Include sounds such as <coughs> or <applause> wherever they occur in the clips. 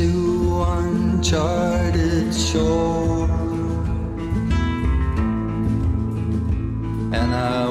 to uncharted shore. And I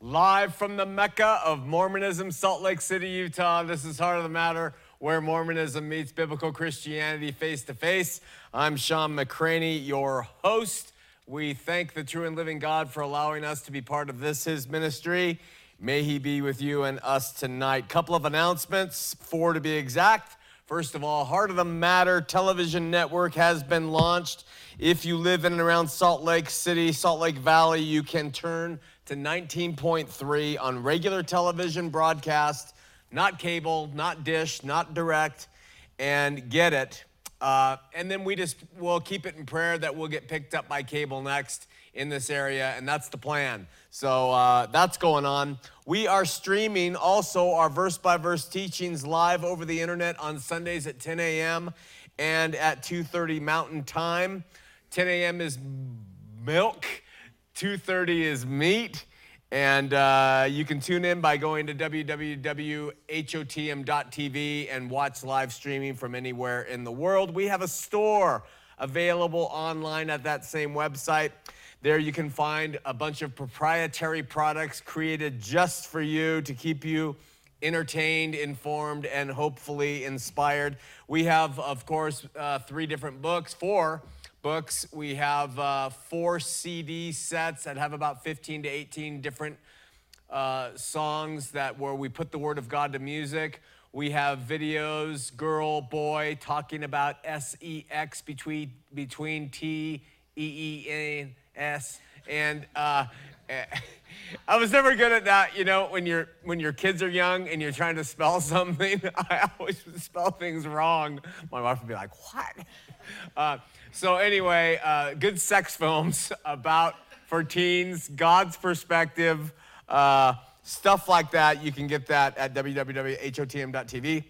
Live from the Mecca of Mormonism, Salt Lake City, Utah. This is Heart of the Matter, where Mormonism meets biblical Christianity face to face. I'm Shawn McCraney, your host. We thank the true and living God for allowing us to be part of this, his ministry. May he be with you and us tonight. Couple of announcements, four to be exact. First of all, Heart of the Matter television network has been launched. If you live in and around Salt Lake City, Salt Lake Valley, you can turn to 19.3 on regular television broadcast, not cable, not dish, not direct, and get it. Uh, and then we just will keep it in prayer that we'll get picked up by cable next in this area, and that's the plan. So uh, that's going on. We are streaming also our verse by verse teachings live over the internet on Sundays at 10 a.m. and at 2:30 Mountain Time. 10 a.m. is milk. 2.30 is meat and uh, you can tune in by going to www.hotm.tv and watch live streaming from anywhere in the world we have a store available online at that same website there you can find a bunch of proprietary products created just for you to keep you entertained, informed, and hopefully inspired. We have, of course, uh, three different books, four books. We have uh, four CD sets that have about 15 to 18 different uh, songs that where we put the Word of God to music. We have videos, girl, boy, talking about sex between between T, E, E, N, S, and uh, <laughs> I was never good at that. You know, when your when your kids are young and you're trying to spell <laughs> something, I always spell things wrong. My wife would be like, "What?" Uh, so anyway, uh, good sex films <laughs> about for teens, God's perspective, uh, stuff like that. You can get that at www.hotm.tv.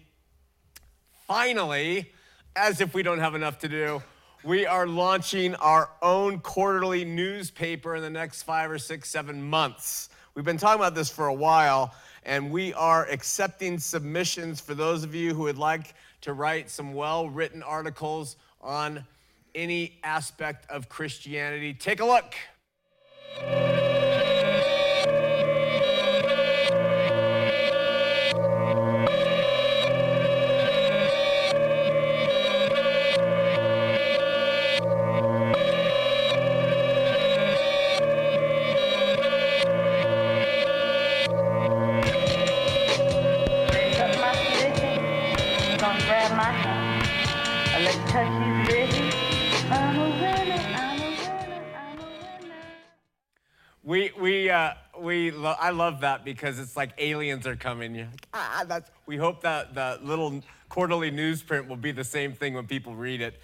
Finally, as if we don't have enough to do, we are launching our own quarterly newspaper in the next five or six, seven months. We've been talking about this for a while, and we are accepting submissions for those of you who would like to write some well written articles on any aspect of Christianity. Take a look. We uh, we lo- I love that because it's like aliens are coming. You're like, ah, that's. We hope that the little quarterly newsprint will be the same thing when people read it,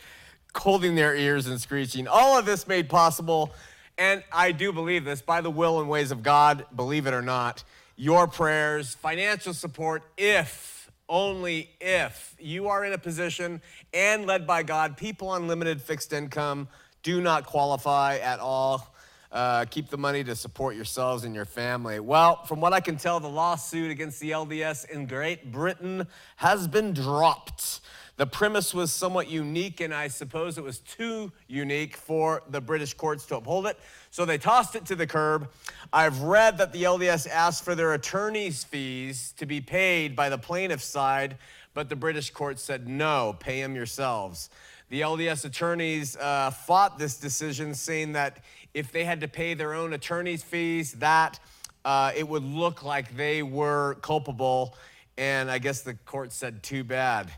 holding their ears and screeching. All of this made possible, and I do believe this by the will and ways of God. Believe it or not, your prayers, financial support, if only if you are in a position and led by God, people on limited fixed income do not qualify at all. Uh, keep the money to support yourselves and your family. Well, from what I can tell, the lawsuit against the LDS in Great Britain has been dropped. The premise was somewhat unique, and I suppose it was too unique for the British courts to uphold it. So they tossed it to the curb. I've read that the LDS asked for their attorney's fees to be paid by the plaintiff's side, but the British court said no, pay them yourselves. The LDS attorneys uh, fought this decision, saying that if they had to pay their own attorney's fees, that uh, it would look like they were culpable. And I guess the court said, too bad,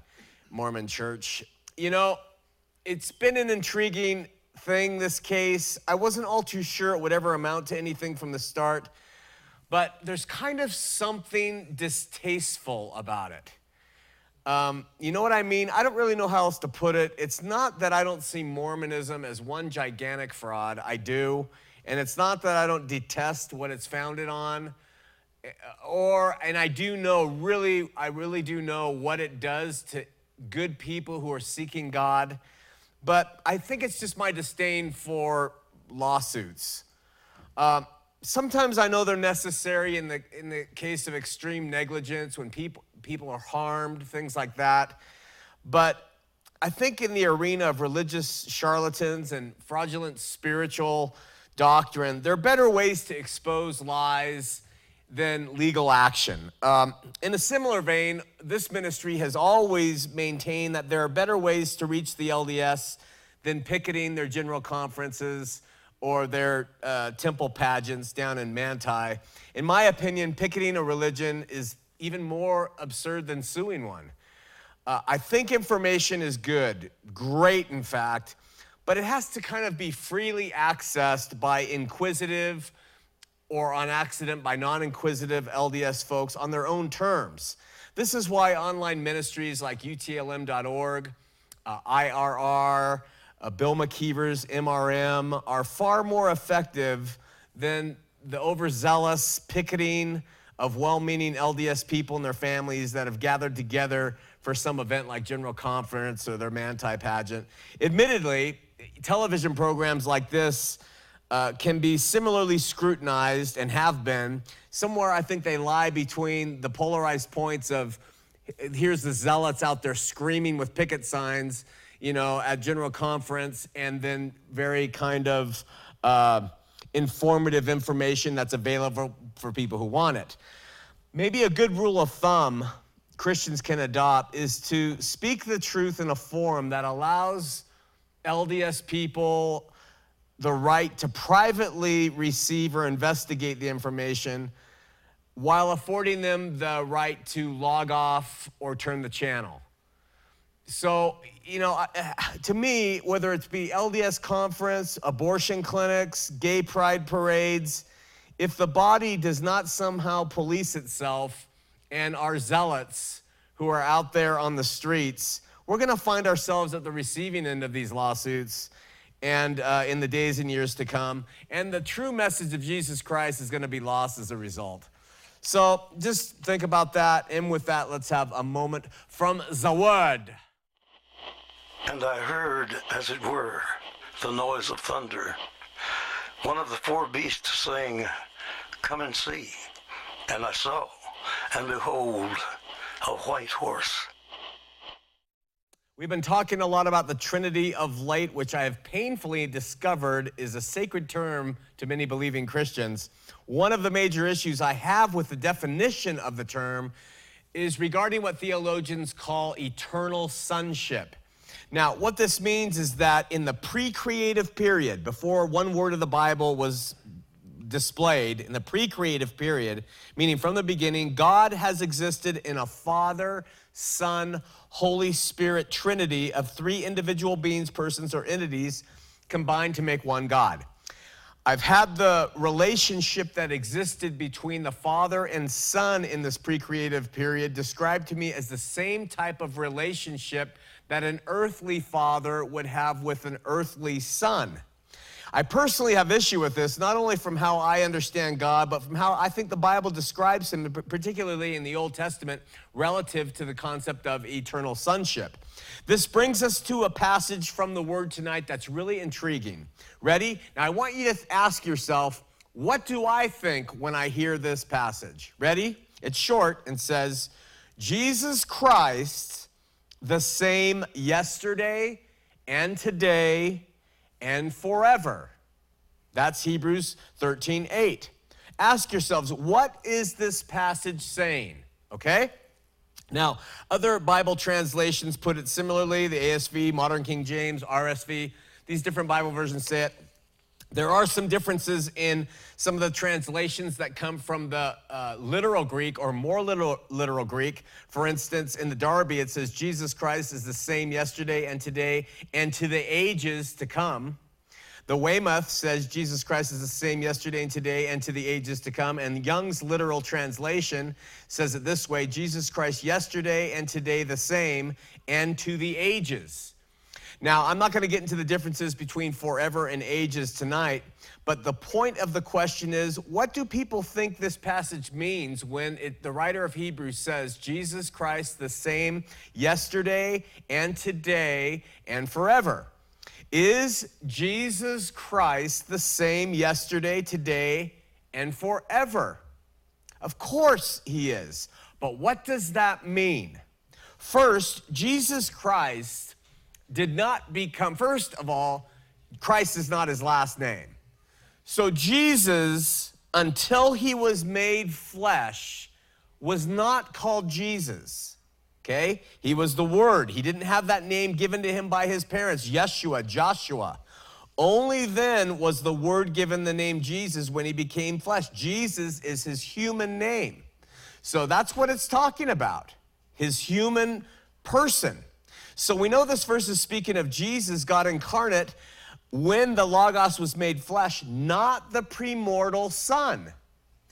Mormon church. You know, it's been an intriguing thing, this case. I wasn't all too sure it would ever amount to anything from the start, but there's kind of something distasteful about it. Um, you know what I mean? I don't really know how else to put it. It's not that I don't see Mormonism as one gigantic fraud. I do. And it's not that I don't detest what it's founded on. Eh, or, and I do know, really, I really do know what it does to good people who are seeking God. But I think it's just my disdain for lawsuits. Um, sometimes I know they're necessary in the, in the case of extreme negligence when people, people are harmed, things like that. But I think in the arena of religious charlatans and fraudulent spiritual doctrine, there are better ways to expose lies than legal action. Um, in a similar vein, this ministry has always maintained that there are better ways to reach the LDS than picketing their general conferences or their uh, temple pageants down in Manti. In my opinion, picketing a religion is even more absurd than suing one. Uh, I think information is good, great, in fact, but it has to kind of be freely accessed by inquisitive or on accident by non inquisitive LDS folks on their own terms. This is why online ministries like UTLM.org, uh, IRR, uh, Bill McKeever's MRM are far more effective than the overzealous picketing of well meaning LDS people and their families that have gathered together for some event like General Conference or their Manti pageant. Admittedly, television programs like this uh, can be similarly scrutinized and have been. Somewhere I think they lie between the polarized points of here's the zealots out there screaming with picket signs, you know, at General Conference, and then very kind of uh, informative information that's available for people who want it. Maybe a good rule of thumb Christians can adopt is to speak the truth in a forum that allows LDS people the right to privately receive or investigate the information while affording them the right to log off or turn the channel. So, you know, <sighs> to me, whether it's be LDS conference, abortion clinics, gay pride parades, if the body does not somehow police itself and our zealots who are out there on the streets, we're going to find ourselves at the receiving end of these lawsuits and uh, in the days and years to come. And the true message of Jesus Christ is going to be lost as a result. So just think about that. And with that, let's have a moment from the Word. And I heard, as it were, the noise of thunder. One of the four beasts saying, Come and see. And I saw, and behold, a white horse. We've been talking a lot about the Trinity of late, which I have painfully discovered is a sacred term to many believing Christians. One of the major issues I have with the definition of the term is regarding what theologians call eternal sonship. Now, what this means is that in the pre creative period, before one word of the Bible was displayed in the pre creative period, meaning from the beginning, God has existed in a Father, Son, Holy Spirit trinity of three individual beings, persons, or entities combined to make one God. I've had the relationship that existed between the Father and Son in this pre creative period described to me as the same type of relationship that an earthly father would have with an earthly son. I personally have issue with this, not only from how I understand God, but from how I think the Bible describes him, particularly in the Old Testament, relative to the concept of eternal sonship. This brings us to a passage from the Word tonight that's really intriguing. Ready? Now, I want you to ask yourself, what do I think when I hear this passage? Ready? It's short and says, Jesus Christ, the same yesterday and today and forever. That's Hebrews 13 8. Ask yourselves, what is this passage saying? Okay? Now, other Bible translations put it similarly the ASV, Modern King James, RSV, these different Bible versions say it. There are some differences in some of the translations that come from the uh, literal Greek or more literal, literal Greek. For instance, in the Darby, it says, Jesus Christ is the same yesterday and today and to the ages to come. The Weymouth says Jesus Christ is the same yesterday and today and to the ages to come. And Young's literal translation says it this way Jesus Christ yesterday and today the same and to the ages. Now, I'm not going to get into the differences between forever and ages tonight, but the point of the question is what do people think this passage means when it, the writer of Hebrews says, Jesus Christ the same yesterday and today and forever? Is Jesus Christ the same yesterday, today, and forever? Of course he is. But what does that mean? First, Jesus Christ did not become, first of all, Christ is not his last name. So Jesus, until he was made flesh, was not called Jesus. Okay? He was the Word. He didn't have that name given to him by his parents, Yeshua, Joshua. Only then was the Word given the name Jesus when he became flesh. Jesus is his human name. So that's what it's talking about his human person. So we know this verse is speaking of Jesus, God incarnate, when the Logos was made flesh, not the premortal Son.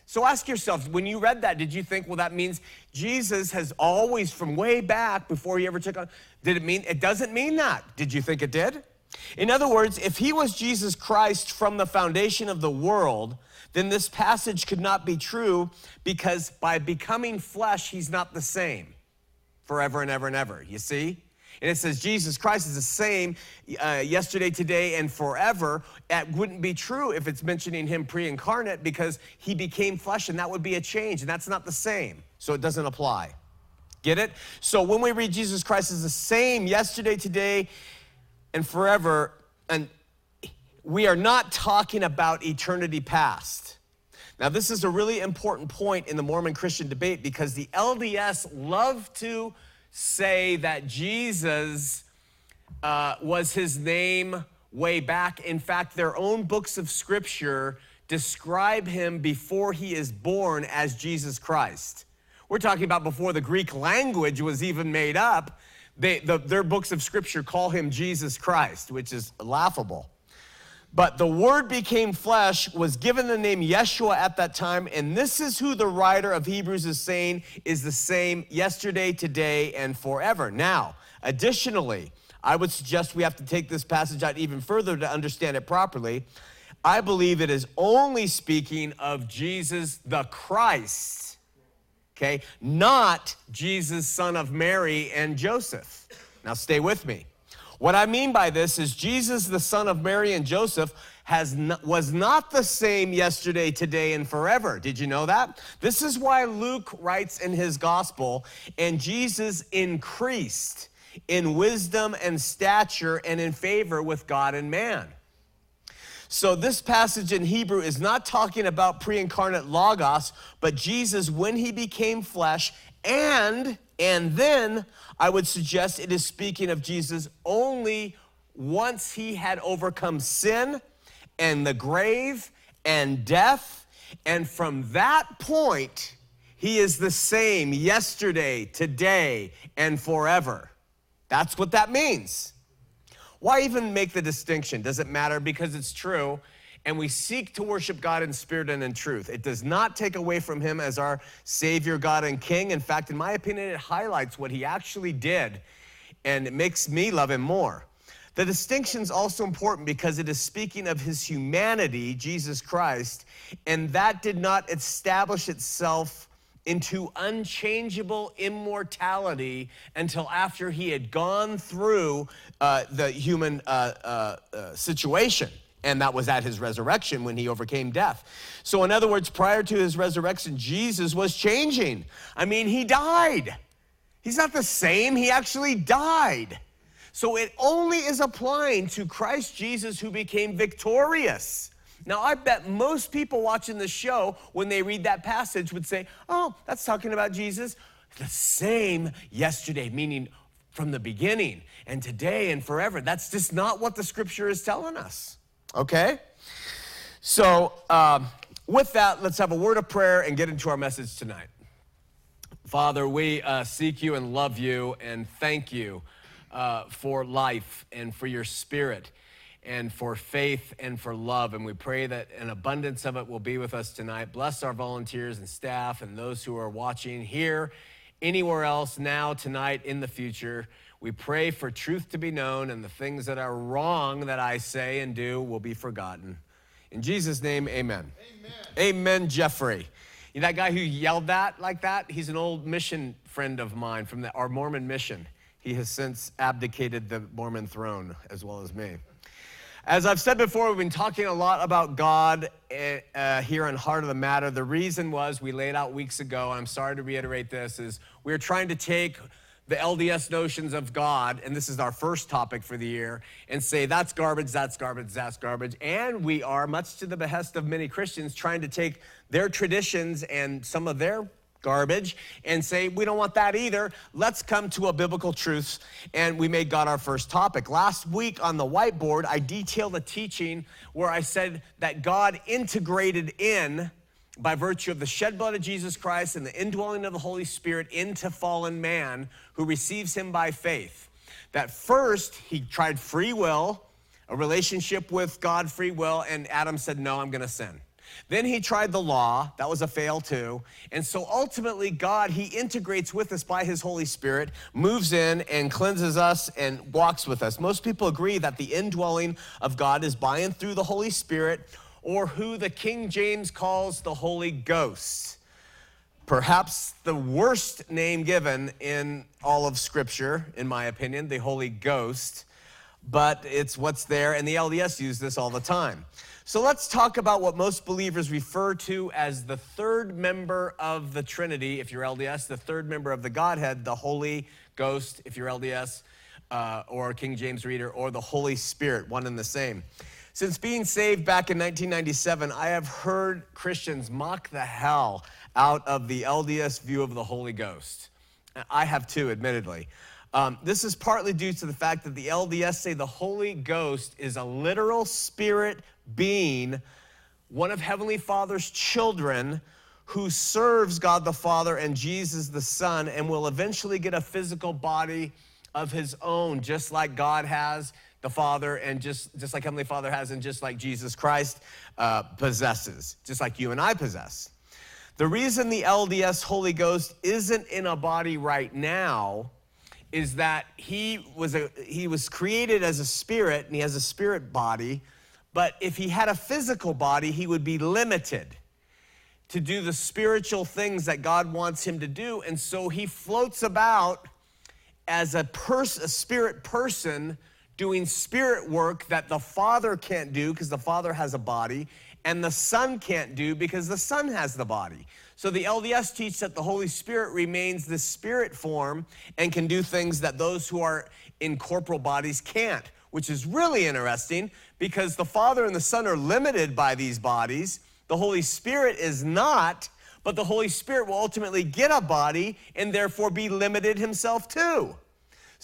So ask yourself, when you read that, did you think, well, that means Jesus has always, from way back before he ever took on, did it mean? It doesn't mean that. Did you think it did? In other words, if he was Jesus Christ from the foundation of the world, then this passage could not be true because by becoming flesh, he's not the same forever and ever and ever. You see? And it says Jesus Christ is the same uh, yesterday, today, and forever, that wouldn't be true if it's mentioning him pre incarnate because he became flesh and that would be a change, and that's not the same. So it doesn't apply. Get it? So when we read Jesus Christ is the same yesterday, today, and forever, and we are not talking about eternity past. Now, this is a really important point in the Mormon Christian debate because the LDS love to say that Jesus uh, was his name way back. In fact, their own books of scripture describe him before he is born as Jesus Christ. We're talking about before the Greek language was even made up. They, the, their books of scripture call him Jesus Christ, which is laughable. But the Word became flesh, was given the name Yeshua at that time, and this is who the writer of Hebrews is saying is the same yesterday, today, and forever. Now, additionally, I would suggest we have to take this passage out even further to understand it properly. I believe it is only speaking of Jesus the Christ, okay, not Jesus, son of Mary and Joseph. Now, stay with me. What I mean by this is Jesus, the son of Mary and Joseph, has was not the same yesterday, today, and forever. Did you know that? This is why Luke writes in his gospel, and Jesus increased in wisdom and stature and in favor with God and man. So, this passage in Hebrew is not talking about pre incarnate Logos, but Jesus when he became flesh and and then I would suggest it is speaking of Jesus only once he had overcome sin and the grave and death. And from that point, he is the same yesterday, today, and forever. That's what that means. Why even make the distinction? Does it matter? Because it's true and we seek to worship God in spirit and in truth. It does not take away from him as our Savior, God, and King. In fact, in my opinion, it highlights what he actually did and it makes me love him more. The distinction is also important because it is speaking of his humanity, Jesus Christ, and that did not establish itself into unchangeable immortality until after he had gone through uh, the human uh, uh, uh situation. And that was at his resurrection when he overcame death. So, in other words, prior to his resurrection, Jesus was changing. I mean, he died. He's not the same, he actually died. So, it only is applying to Christ Jesus who became victorious. Now, I bet most people watching the show, when they read that passage, would say, Oh, that's talking about Jesus. The same yesterday, meaning from the beginning and today and forever. That's just not what the scripture is telling us. Okay? So, um, with that, let's have a word of prayer and get into our message tonight. Father, we uh, seek you and love you and thank you uh, for life and for your spirit and for faith and for love. And we pray that an abundance of it will be with us tonight. Bless our volunteers and staff and those who are watching here, anywhere else, now, tonight, in the future. We pray for truth to be known and the things that are wrong that I say and do will be forgotten. In Jesus' name, amen. Amen, amen Jeffrey. You know that guy who yelled that like that? He's an old mission friend of mine from the, our Mormon mission. He has since abdicated the Mormon throne as well as me. As I've said before, we've been talking a lot about God eh, uh, here on Heart of the Matter. The reason was we laid out weeks ago, I'm sorry to reiterate this, is we are trying to take the LDS notions of God, and this is our first topic for the year, and say that's garbage, that's garbage, that's garbage. And we are, much to the behest of many Christians, trying to take their traditions and some of their garbage and say, we don't want that either. Let's come to a biblical truth. And we made God our first topic. Last week on the whiteboard, I detailed a teaching where I said that God integrated in by virtue of the shed blood of Jesus Christ and the indwelling of the Holy Spirit into fallen man who receives him by faith. That first, he tried free will, a relationship with God, free will, and Adam said, No, I'm gonna sin. Then he tried the law. That was a fail too. And so ultimately, God, he integrates with us by his Holy Spirit, moves in and cleanses us and walks with us. Most people agree that the indwelling of God is by and through the Holy Spirit, or who the King James calls the Holy Ghost. Perhaps the worst name given in all of Scripture, in my opinion, the Holy Ghost, but it's what's there, and the LDS use this all the time. So let's talk about what most believers refer to as the third member of the Trinity, if you're LDS, the third member of the Godhead, the Holy Ghost, if you're LDS, uh, or King James Reader, or the Holy Spirit, one and the same. Since being saved back in 1997, I have heard Christians mock the hell out of the LDS view of the Holy Ghost. I have too, admittedly. Um, this is partly due to the fact that the LDS say the Holy Ghost is a literal spirit being, one of Heavenly Father's children who serves God the Father and Jesus the Son and will eventually get a physical body of his own, just like God has the Father and just, just like Heavenly Father has and just like Jesus Christ uh, possesses, just like you and I possess. The reason the LDS Holy Ghost isn't in a body right now is that he was, a, he was created as a spirit and he has a spirit body, but if he had a physical body, he would be limited to do the spiritual things that God wants him to do. And so he floats about as a, pers- a spirit person doing spirit work that the Father can't do because the Father has a body, and the Son can't do because the Son has the body. So the LDS teach that the Holy Spirit remains the spirit form and can do things that those who are in corporal bodies can't, which is really interesting because the Father and the Son are limited by these bodies. The Holy Spirit is not, but the Holy Spirit will ultimately get a body and therefore be limited himself too.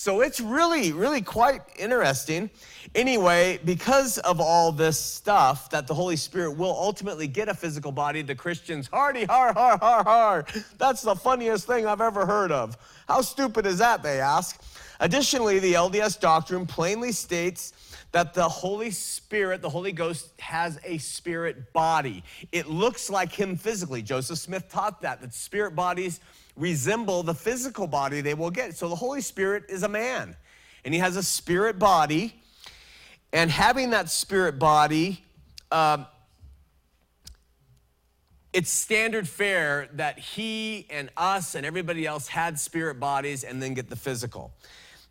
So it's really, really quite interesting. Anyway, because of all this stuff that the Holy Spirit will ultimately get a physical body, the Christians, hardy, har, har, har, har. That's the funniest thing I've ever heard of. How stupid is that, they ask. Additionally, the LDS doctrine plainly states that the Holy Spirit, the Holy Ghost, has a spirit body. It looks like Him physically. Joseph Smith taught that, that spirit bodies resemble the physical body they will get. So the Holy Spirit is a man, and he has a spirit body. And having that spirit body, um, it's standard fare that he and us and everybody else had spirit bodies and then get the physical.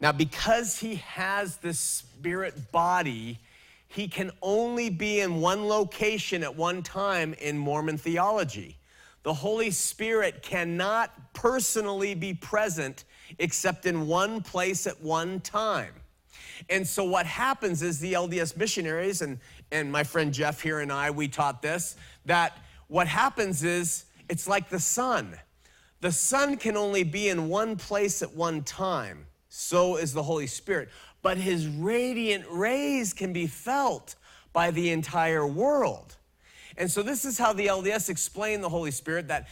Now, because he has this spirit body, he can only be in one location at one time in Mormon theology. The Holy Spirit cannot personally be present except in one place at one time. And so what happens is the LDS missionaries and, and my friend Jeff here and I, we taught this, that what happens is it's like the sun. The sun can only be in one place at one time. So is the Holy Spirit. But his radiant rays can be felt by the entire world. And so this is how the LDS explain the Holy Spirit that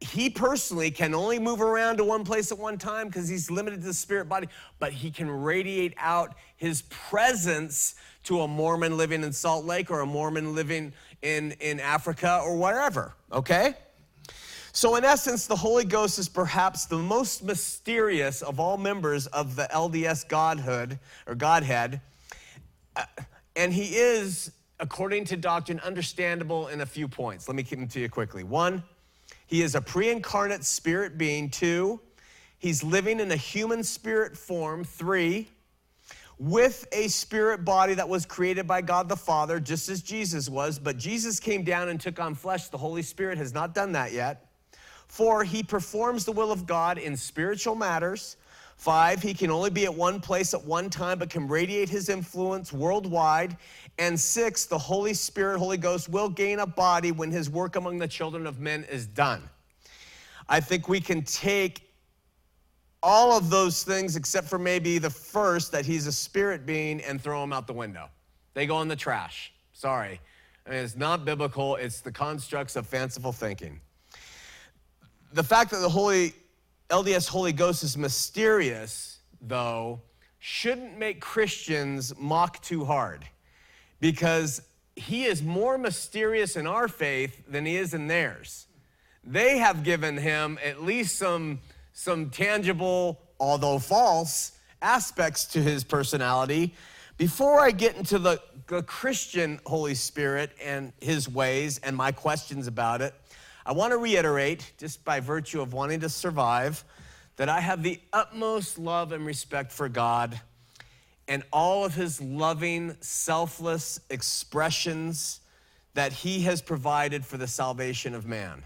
he personally can only move around to one place at one time because he's limited to the spirit body, but he can radiate out his presence to a Mormon living in Salt Lake or a Mormon living in, in Africa or wherever, okay? So, in essence, the Holy Ghost is perhaps the most mysterious of all members of the LDS Godhood or Godhead. Uh, and he is, according to doctrine, understandable in a few points. Let me give them to you quickly. One, he is a pre incarnate spirit being. Two, he's living in a human spirit form. Three, with a spirit body that was created by God the Father, just as Jesus was. But Jesus came down and took on flesh. The Holy Spirit has not done that yet. Four, he performs the will of God in spiritual matters. Five, he can only be at one place at one time, but can radiate his influence worldwide. And six, the Holy Spirit, Holy Ghost, will gain a body when his work among the children of men is done. I think we can take all of those things except for maybe the first that he's a spirit being and throw him out the window. They go in the trash. Sorry. I mean, it's not biblical, it's the constructs of fanciful thinking. The fact that the Holy LDS Holy Ghost is mysterious, though, shouldn't make Christians mock too hard because he is more mysterious in our faith than he is in theirs. They have given him at least some some tangible, although false, aspects to his personality. Before I get into the, the Christian Holy Spirit and his ways and my questions about it, I want to reiterate, just by virtue of wanting to survive, that I have the utmost love and respect for God and all of his loving, selfless expressions that he has provided for the salvation of man.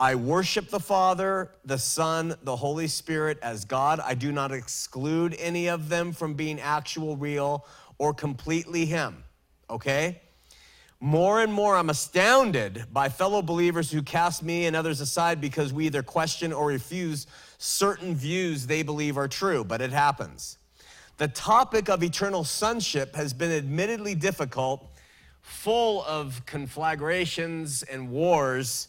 I worship the Father, the Son, the Holy Spirit as God. I do not exclude any of them from being actual, real, or completely Him. Okay? More and more, I'm astounded by fellow believers who cast me and others aside because we either question or refuse certain views they believe are true, but it happens. The topic of eternal sonship has been admittedly difficult, full of conflagrations and wars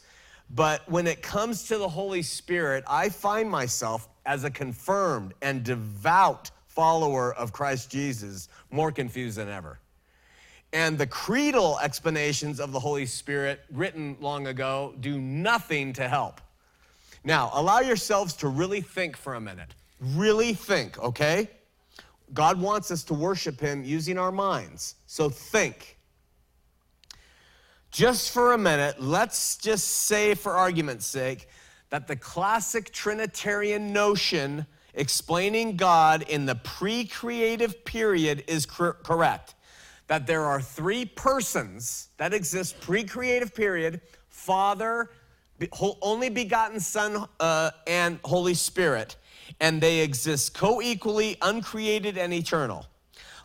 but when it comes to the Holy Spirit, I find myself as a confirmed and devout follower of Christ Jesus more confused than ever. And the creedal explanations of the Holy Spirit written long ago do nothing to help. Now, allow yourselves to really think for a minute. Really think, okay? God wants us to worship Him using our minds. So think just for a minute, let's just say, for argument's sake, that the classic Trinitarian notion explaining God in the pre creative period is cor- correct. That there are three persons that exist pre creative period Father, only begotten Son, uh, and Holy Spirit. And they exist co equally, uncreated, and eternal.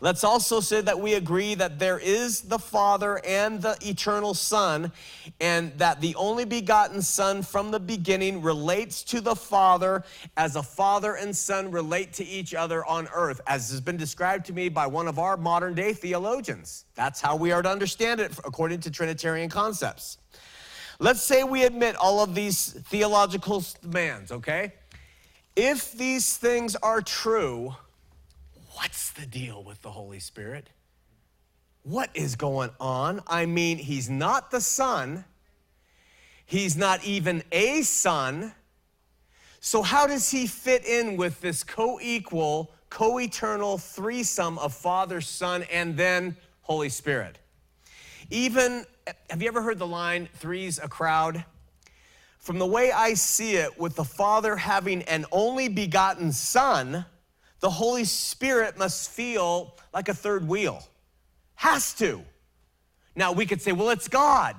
Let's also say that we agree that there is the Father and the eternal Son, and that the only begotten Son from the beginning relates to the Father as a father and son relate to each other on earth, as has been described to me by one of our modern day theologians. That's how we are to understand it according to Trinitarian concepts. Let's say we admit all of these theological demands, okay? If these things are true, what's the deal with the Holy Spirit? What is going on? I mean, he's not the Son, he's not even a Son. So, how does he fit in with this co equal, co eternal threesome of Father, Son, and then Holy Spirit. Even, have you ever heard the line, three's a crowd? From the way I see it, with the Father having an only begotten Son, the Holy Spirit must feel like a third wheel. Has to. Now, we could say, well, it's God.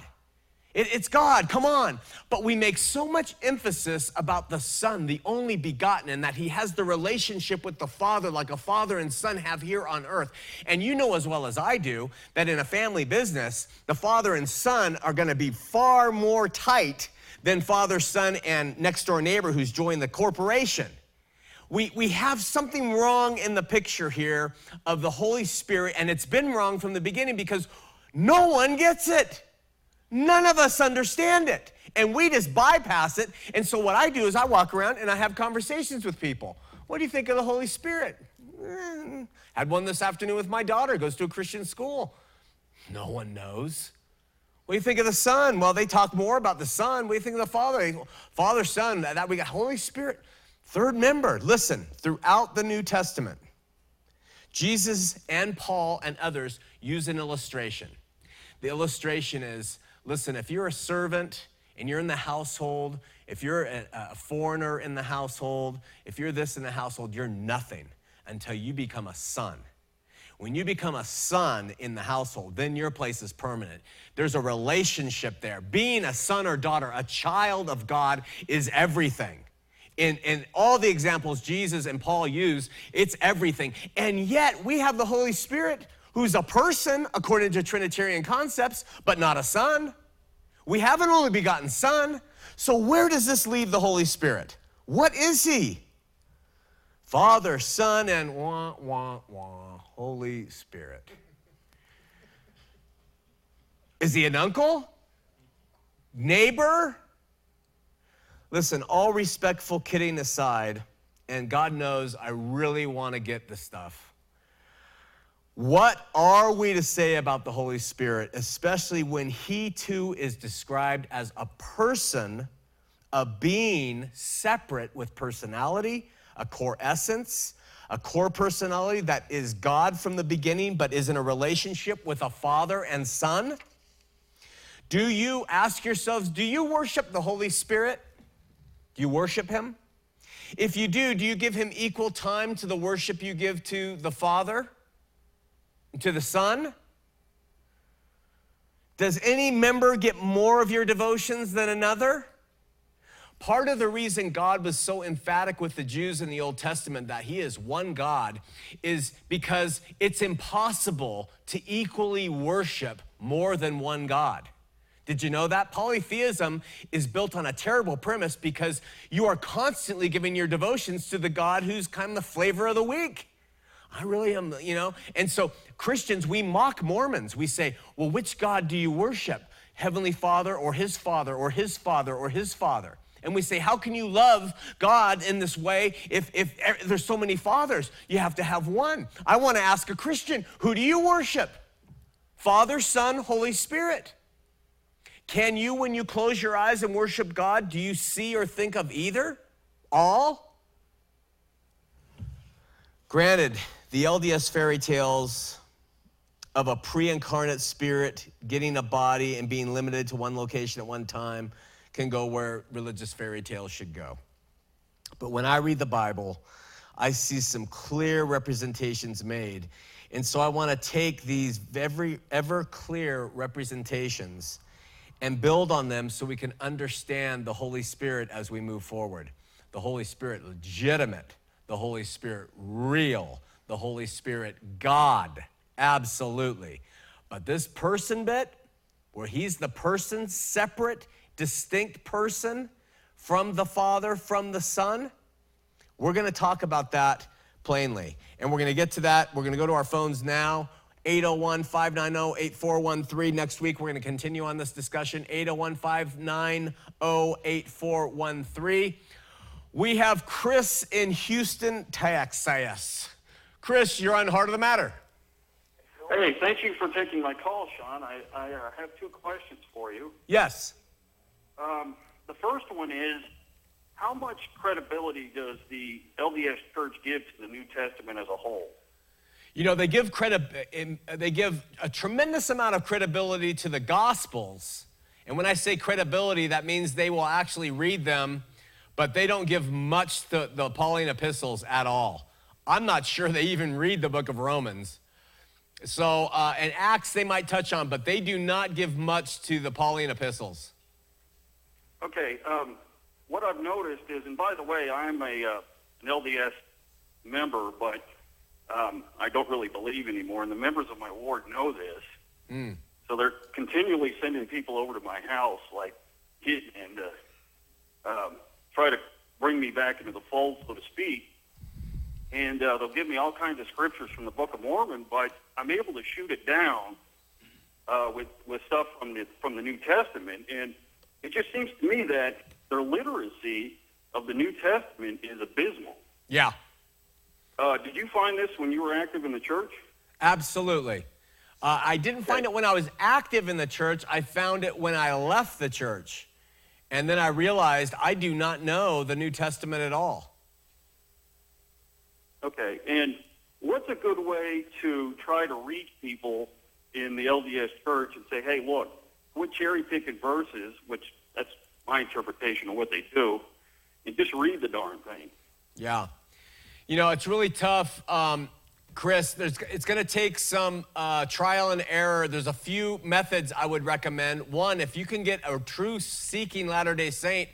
It- it's God, come on. But we make so much emphasis about the Son, the only begotten, and that He has the relationship with the Father like a father and son have here on earth. And you know as well as I do that in a family business, the father and son are gonna be far more tight than father, son, and next door neighbor who's joined the corporation we, we have something wrong in the picture here of the Holy Spirit, and it's been wrong from the beginning because no one gets it. None of us understand it. And we just bypass it. And so, what I do is I walk around and I have conversations with people. What do you think of the Holy Spirit? Eh, Had one this afternoon with my daughter, goes to a Christian school. No one knows. What do you think of the Son? Well, they talk more about the Son. What do you think of the Father? Father, Son, that that we got Holy Spirit. Third member, listen, throughout the New Testament, Jesus and Paul and others use an illustration. The illustration is listen, if you're a servant and you're in the household, if you're a, a foreigner in the household, if you're this in the household, you're nothing until you become a son. When you become a son in the household, then your place is permanent. There's a relationship there. Being a son or daughter, a child of God, is everything. In, in all the examples Jesus and Paul use, it's everything. And yet we have the Holy Spirit who's a person according to Trinitarian concepts, but not a son. We have an only begotten son. So where does this leave the Holy Spirit? What is he? Father, Son, and wah, wah, wah, Holy Spirit. Is he an uncle? Neighbor? Listen, all respectful kidding aside, and God knows I really want to get this stuff. What are we to say about the Holy Spirit, especially when He too is described as a person, a being separate with personality, a core essence, a core personality that is God from the beginning, but is in a relationship with a father and son? Do you ask yourselves, do you worship the Holy Spirit? Do you worship Him? If you do, do you give Him equal time to the worship you give to the Father? to the Son? Does any member get more of your devotions than another? Part of the reason God was so emphatic with the Jews in the Old Testament that He is one God is because it's impossible to equally worship more than one God. Did you know that? Polytheism is built on a terrible premise because you are constantly giving your devotions to the God who's kind of the flavor of the week. I really am, you know? And so Christians, we mock Mormons. We say, well, which God do you worship? Heavenly Father or His Father or His Father or His Father? And we say, how can you love God in this way if, if there's so many fathers? You have to have one. I want to ask a Christian, who do you worship? Father, Son, Holy Spirit. Can you, when you close your eyes and worship God, do you see or think of either? All? Granted, the LDS fairy tales of a pre incarnate spirit getting a body and being limited to one location at one time can go where religious fairy tales should go. But when I read the Bible, I see some clear representations made. And so I want to take these every, ever clear representations and build on them so we can understand the Holy Spirit as we move forward. The Holy Spirit legitimate, the Holy Spirit real, the Holy Spirit God, absolutely. But this person bit, where he's the person, separate, distinct person from the Father, from the Son, we're to talk about that plainly. And we're to get to that. We're to go to our phones now. 801 590 8413. Next week, we're going to continue on this discussion. 801 590 8413. We have Chris in Houston, Texas. Chris, you're on Heart of the Matter. Hey, thank you for taking my call, Shawn. I, I uh, have two questions for you. Yes. Um, the first one is, how much credibility does the LDS Church give to the New Testament as a whole? You know, they give credit, they give a tremendous amount of credibility to the Gospels. And when I say credibility, that means they will actually read them, but they don't give much to the Pauline epistles at all. I'm not sure they even read the book of Romans. So, uh, and Acts they might touch on, but they do not give much to the Pauline epistles. Okay, um, what I've noticed is, and by the way, I'm a uh, an LDS member, but um, I don't really believe anymore, and the members of my ward know this. Mm. So they're continually sending people over to my house, like, and uh, um, try to bring me back into the fold, so to speak. And uh, they'll give me all kinds of scriptures from the Book of Mormon, but I'm able to shoot it down uh, with with stuff from the from the New Testament, and it just seems to me that their literacy of the New Testament is abysmal. Yeah, Uh, did you find this when you were active in the church? absolutely. Uh, I didn't find it when I was active in the church. I found it when I left the church. And then I realized I do not know the New Testament at all. Okay, and what's a good way to try to reach people in the LDS church and say, hey, look, quit cherry picking verses, which that's my interpretation of what they do, and just read the darn thing. Yeah. You know, it's really tough. Um, Chris, it's going to take some uh, trial and error. There's a few methods I would recommend. One, if you can get a true seeking Latter day Saint,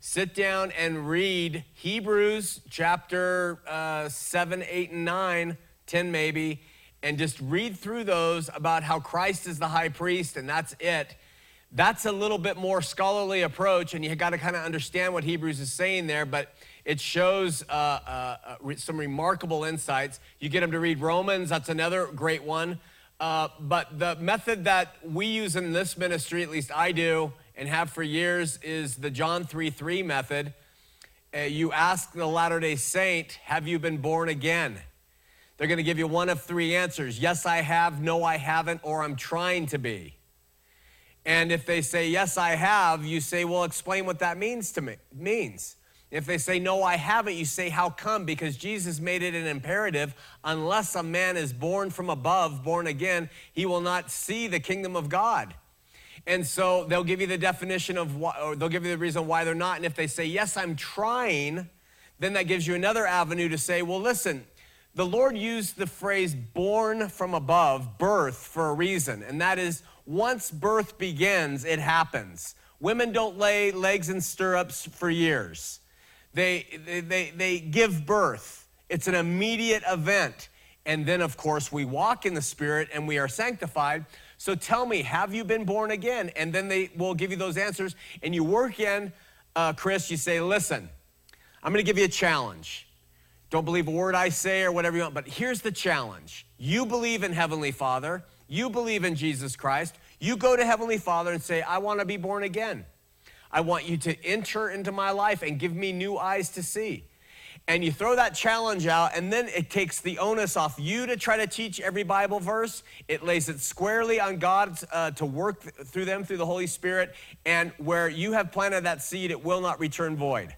sit down and read Hebrews chapter uh, 7, 8, and 9, 10 maybe, and just read through those about how Christ is the high priest and that's it. That's a little bit more scholarly approach, and you got to kind of understand what Hebrews is saying there, but it shows uh, uh, uh, some remarkable insights. You get them to read Romans, that's another great one. Uh, but the method that we use in this ministry, at least I do and have for years, is the John 3 3 method. Uh, you ask the Latter day Saint, Have you been born again? They're going to give you one of three answers yes, I have, no, I haven't, or I'm trying to be. And if they say, yes, I have, you say, well, explain what that means to me, means. If they say, no, I haven't, you say, how come? Because Jesus made it an imperative unless a man is born from above, born again, he will not see the kingdom of God. And so they'll give you the definition of why, or they'll give you the reason why they're not. And if they say, yes, I'm trying, then that gives you another avenue to say, well, listen, the Lord used the phrase born from above, birth, for a reason. And that is once birth begins, it happens. Women don't lay legs in stirrups for years, they, they, they, give birth. It's an immediate event. And then, of course, we walk in the Spirit and we are sanctified. So tell me, have you been born again? And then they will give you those answers. And you work in, uh, Chris, you say, listen, I'm going to give you a challenge. Don't believe a word I say or whatever you want, but here's the challenge. You believe in Heavenly Father, you believe in Jesus Christ. You go to Heavenly Father and say, I want to be born again. I want you to enter into my life and give me new eyes to see. And you throw that challenge out, and then it takes the onus off you to try to teach every Bible verse. It lays it squarely on God uh, to work th- through them through the Holy Spirit. And where you have planted that seed, it will not return void.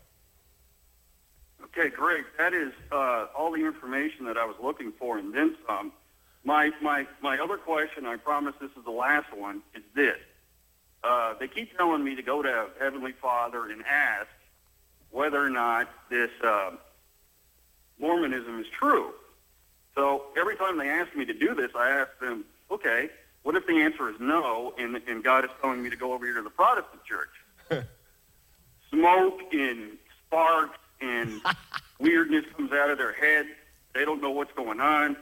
Okay, great. That is uh, all the information that I was looking for, and then some. My my my other question, I promise this is the last one, is this. Uh, they keep telling me to go to Heavenly Father and ask whether or not this uh, Mormonism is true. So every time they ask me to do this, I ask them, okay, what if the answer is no, and, and God is telling me to go over here to the Protestant church? <laughs> Smoke and sparks and <laughs> weirdness comes out of their head. They don't know what's going on.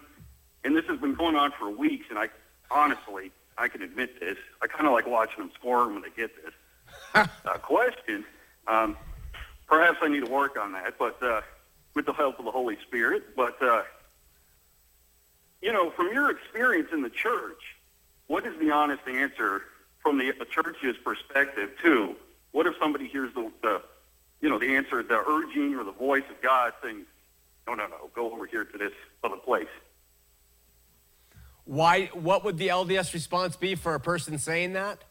And this has been going on for weeks, and I honestly, I can admit this. I kind of like watching them squirm when they get this <laughs> uh, question. Um, perhaps I need to work on that, but uh, with the help of the Holy Spirit. But uh, you know, from your experience in the church, what is the honest answer from the, church's perspective to what if somebody hears the, the you know the answer, the urging or the voice of God saying, "No, no, no, go over here to this other place." Why, what would the LDS response be for a person saying that?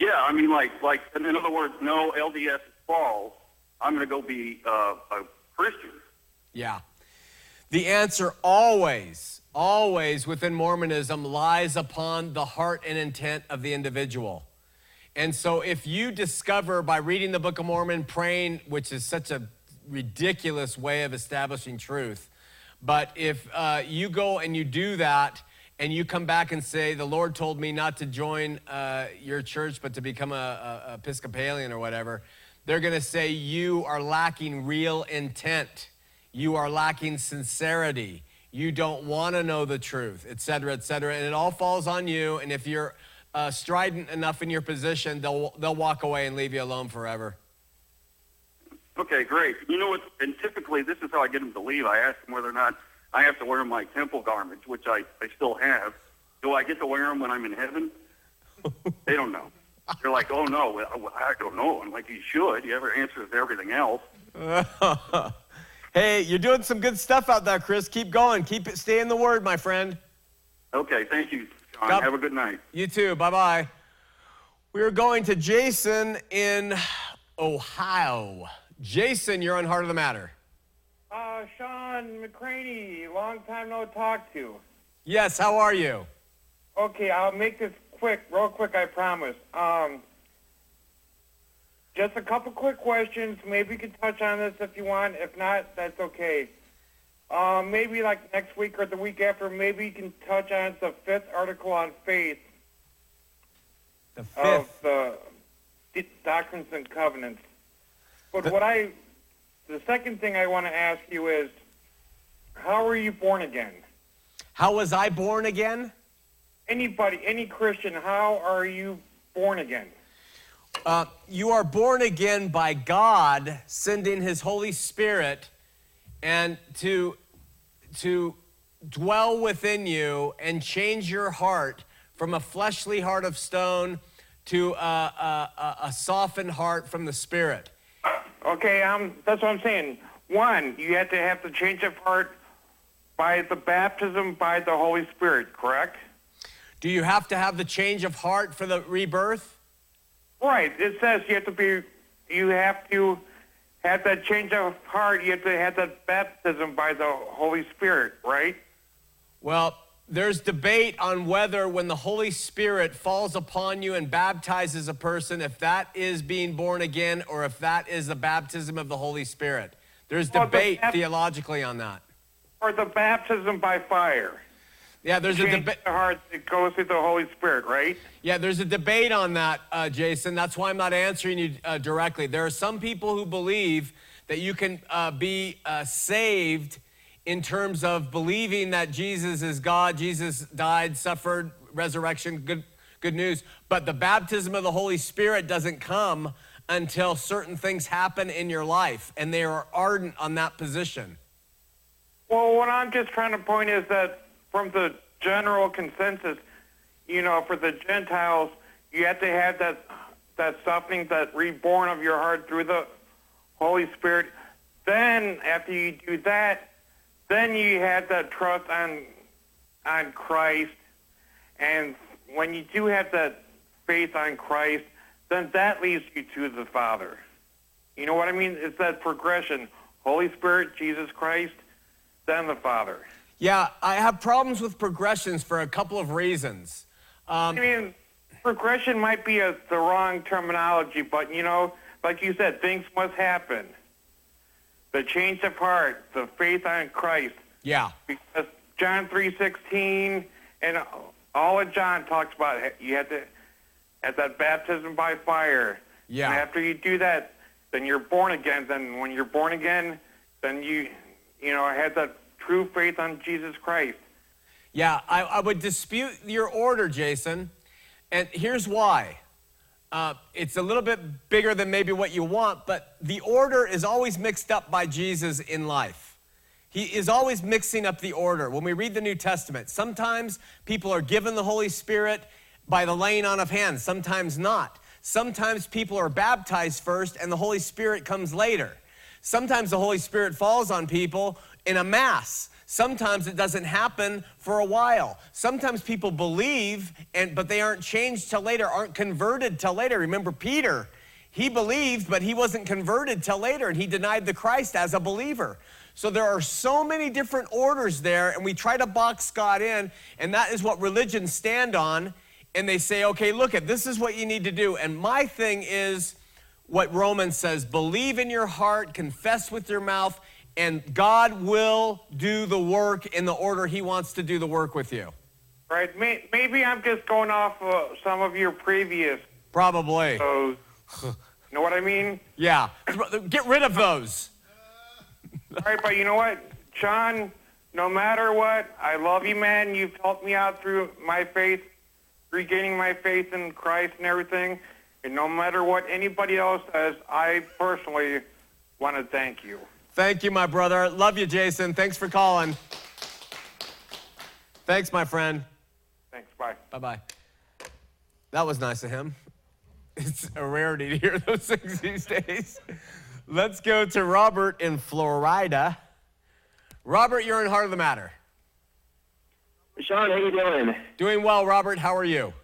Yeah, I mean, like, like, in other words, no, LDS is false. I'm going to go be uh, a Christian. Yeah. The answer always, always within Mormonism lies upon the heart and intent of the individual. And so if you discover by reading the Book of Mormon, praying, which is such a ridiculous way of establishing truth, but if uh, you go and you do that and you come back and say, the Lord told me not to join uh, your church, but to become a, a Episcopalian or whatever, they're going to say you are lacking real intent. You are lacking sincerity. You don't want to know the truth, et cetera, et cetera. And it all falls on you. And if you're uh, strident enough in your position, they'll, they'll walk away and leave you alone forever. Okay, great. You know what? And typically, this is how I get them to leave. I ask them whether or not I have to wear my temple garments, which I, I still have. Do I get to wear them when I'm in heaven? <laughs> they don't know. They're like, oh no, I don't know. I'm like, you should. You ever answers everything else. <laughs> hey, you're doing some good stuff out there, Chris. Keep going. Keep it. Stay in the word, my friend. Okay, thank you, John. God- Have a good night. You too. Bye bye. We're going to Jason in Ohio. Jason, you're on Heart of the Matter. Uh, Shawn McCraney, long time no talk to. Yes, how are you? Okay, I'll make this quick, real quick, I promise. Um, just a couple quick questions. Maybe you can touch on this if you want. If not, that's okay. Um, maybe like next week or the week after, maybe you can touch on the fifth article on faith The of fifth. the D- Doctrines and Covenants. But what I, the second thing I want to ask you is, how were you born again? How was I born again? Anybody, any Christian, how are you born again? Uh, you are born again by God sending His Holy Spirit and to, to dwell within you and change your heart from a fleshly heart of stone to a, a, a- a softened heart from the Spirit. Okay, um, that's what I'm saying. One, you have to have the change of heart by the baptism by the Holy Spirit, correct? Do you have to have the change of heart for the rebirth? Right. It says you have to be, you have to have that change of heart. You have to have that baptism by the Holy Spirit, right? Well, there's debate on whether when the Holy Spirit falls upon you and baptizes a person, if that is being born again or if that is the baptism of the Holy Spirit. There's the debate bap- theologically on that. Or the baptism by fire. Yeah, there's a debate. the heart that goes through the Holy Spirit, right? Yeah, there's a debate on that, uh, Jason. That's why I'm not answering you uh, directly. There are some people who believe that you can uh, be uh, saved in terms of believing that Jesus is God, Jesus died, suffered, resurrection, good, good news. But the baptism of the Holy Spirit doesn't come until certain things happen in your life, and they are ardent on that position. Well, what I'm just trying to point is that from the general consensus, you know, for the Gentiles, you have to have that that softening, that reborn of your heart through the Holy Spirit. Then, after you do that, then you have that trust on on Christ, and when you do have that faith on Christ, then that leads you to the Father. You know what I mean? It's that progression: Holy Spirit, Jesus Christ, then the Father. Yeah, I have problems with progressions for a couple of reasons. Um, I mean, progression might be a, the wrong terminology, but you know, like you said, things must happen. The change of heart, the faith on Christ, yeah. because John three sixteen and all of John talks about. You have to have that baptism by fire. Yeah. And after you do that, then you're born again. Then when you're born again, then you you know have that true faith on Jesus Christ. Yeah, I, I would dispute your order, Jason. And here's why. Uh, it's a little bit bigger than maybe what you want, but the order is always mixed up by Jesus in life. He is always mixing up the order. When we read the New Testament, sometimes people are given the Holy Spirit by the laying on of hands, sometimes not. Sometimes people are baptized first and the Holy Spirit comes later. Sometimes the Holy Spirit falls on people in a mass. Sometimes it doesn't happen for a while. Sometimes people believe and but they aren't changed till later, aren't converted till later. Remember Peter, he believed, but he wasn't converted till later, and he denied the Christ as a believer. So there are so many different orders there, and we try to box God in, and that is what religions stand on. And they say, okay, look at this is what you need to do. And my thing is what Romans says believe in your heart, confess with your mouth, and God will do the work in the order He wants to do the work with you. Right? May, maybe I'm just going off uh, some of your previous Probably. shows. you know what I mean? Yeah. Get rid of those. All right, but you know what, John? No matter what, I love you, man. You've helped me out through my faith, regaining my faith in Christ and everything. And no matter what anybody else says, I personally want to thank you. Thank you, my brother. Love you, Jason. Thanks for calling. Thanks, my friend. Thanks. Bye. Bye bye. That was nice of him. <laughs> It's a rarity to hear those things these days. Let's go to Robert in Florida. Robert, you're in Heart of the Matter. Shawn, how you doing? Doing well, Robert. How are you?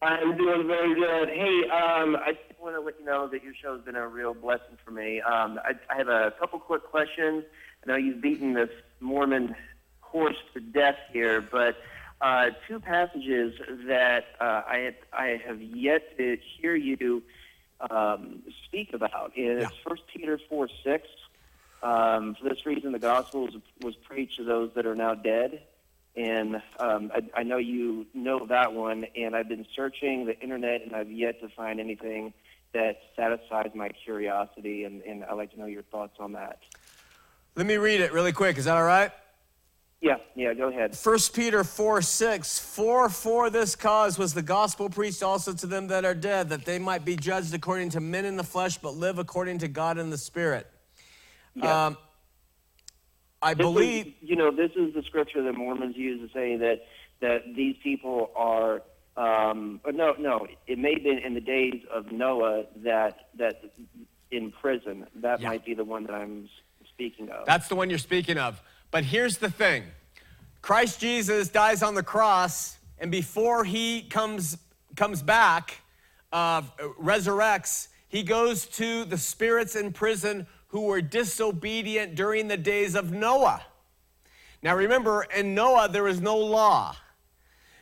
I'm doing very good. Hey, um, I just want to let you know that your show's been a real blessing for me. Um, I, I have a couple quick questions. I know you've beaten this Mormon horse to death here, but uh, two passages that uh, I, have, I have yet to hear you um, speak about is Yeah. First Peter 4 6. Um, for this reason, the gospel was, was preached to those that are now dead. And um, I, I know you know that one, and I've been searching the internet, and I've yet to find anything that satisfies my curiosity, and, and I'd like to know your thoughts on that. Let me read it really quick. Is that all right? Yeah, yeah, go ahead. 1 Peter 4 6. For for this cause was the gospel preached also to them that are dead, that they might be judged according to men in the flesh, but live according to God in the spirit. Yeah. Um, I This is- believe. you know, this is the scripture that Mormons use to say that that these people are. Um, no, no, it may have been in the days of Noah that that in prison. That Yeah. might be the one that I'm speaking of. That's the one you're speaking of. But here's the thing Christ Jesus dies on the cross, and before he comes, comes back, uh, resurrects, he goes to the spirits in prison who were disobedient during the days of Noah. Now remember, in Noah, there was no law.